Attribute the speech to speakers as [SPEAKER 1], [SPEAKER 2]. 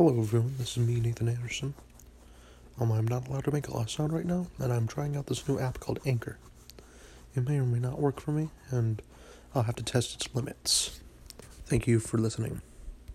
[SPEAKER 1] Hello everyone, this is me, Nathan Anderson. Um, I'm not allowed to make a lot of sound right now, and I'm trying out this new app called Anchor. It may or may not work for me, and I'll have to test its limits. Thank you for listening.